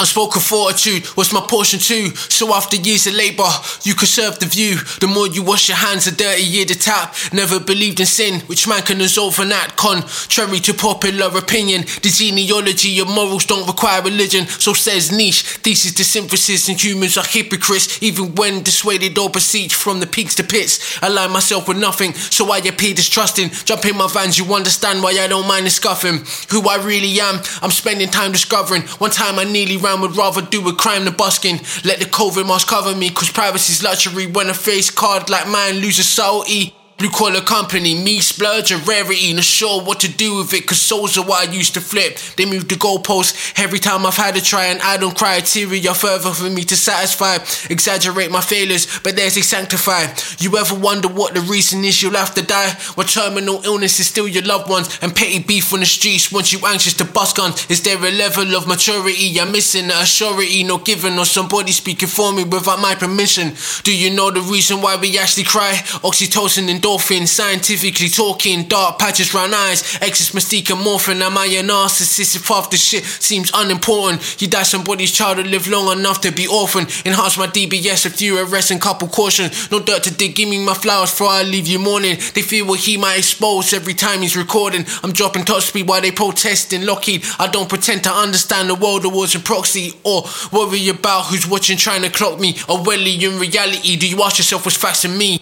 Unspoken fortitude was my portion too. So after years of labour, you could serve the view. The more you wash your hands, the dirtier the tap. Never believed in sin, which man can resolve an act. Contrary to popular opinion, the genealogy of morals don't require religion. So says Nietzsche. Thesis to synthesis, and humans are hypocrites, even when dissuaded or besieged from the peaks to pits. I lie myself with nothing, so I appear distrusting. Jump in my vans, you understand why I don't mind the scuffing. Who I really am, I'm spending time discovering. One time I nearly ran would rather do a crime than busking. Let the COVID mask cover me, cause privacy's luxury. When a face card like mine loses salty. Blue collar company, me splurge a rarity, not sure what to do with it, cause souls are what I used to flip. They move the goalposts every time I've had a try and add on criteria further for me to satisfy. Exaggerate my failures, but there's a sanctify. You ever wonder what the reason is you'll have to die? What terminal illness is still your loved ones and petty beef on the streets once you anxious to bust guns? Is there a level of maturity I'm missing, a surety not given, or somebody speaking for me without my permission? Do you know the reason why we actually cry? Oxytocin and endorphin, scientifically talking, dark patches round eyes, excess mystique and morphine. Am I a narcissist if half the shit seems unimportant? You die somebody's child to live long enough to be orphan. Enhance my DBS, a few arrests and couple cautions. No dirt to dig, give me my flowers before I leave you mourning. They fear what he might expose every time he's recording. I'm dropping top speed while they protesting. Lockheed, I don't pretend to understand the world awards and proxy or worry about who's watching trying to clock me. Or well, in reality, do you ask yourself what's facts in me?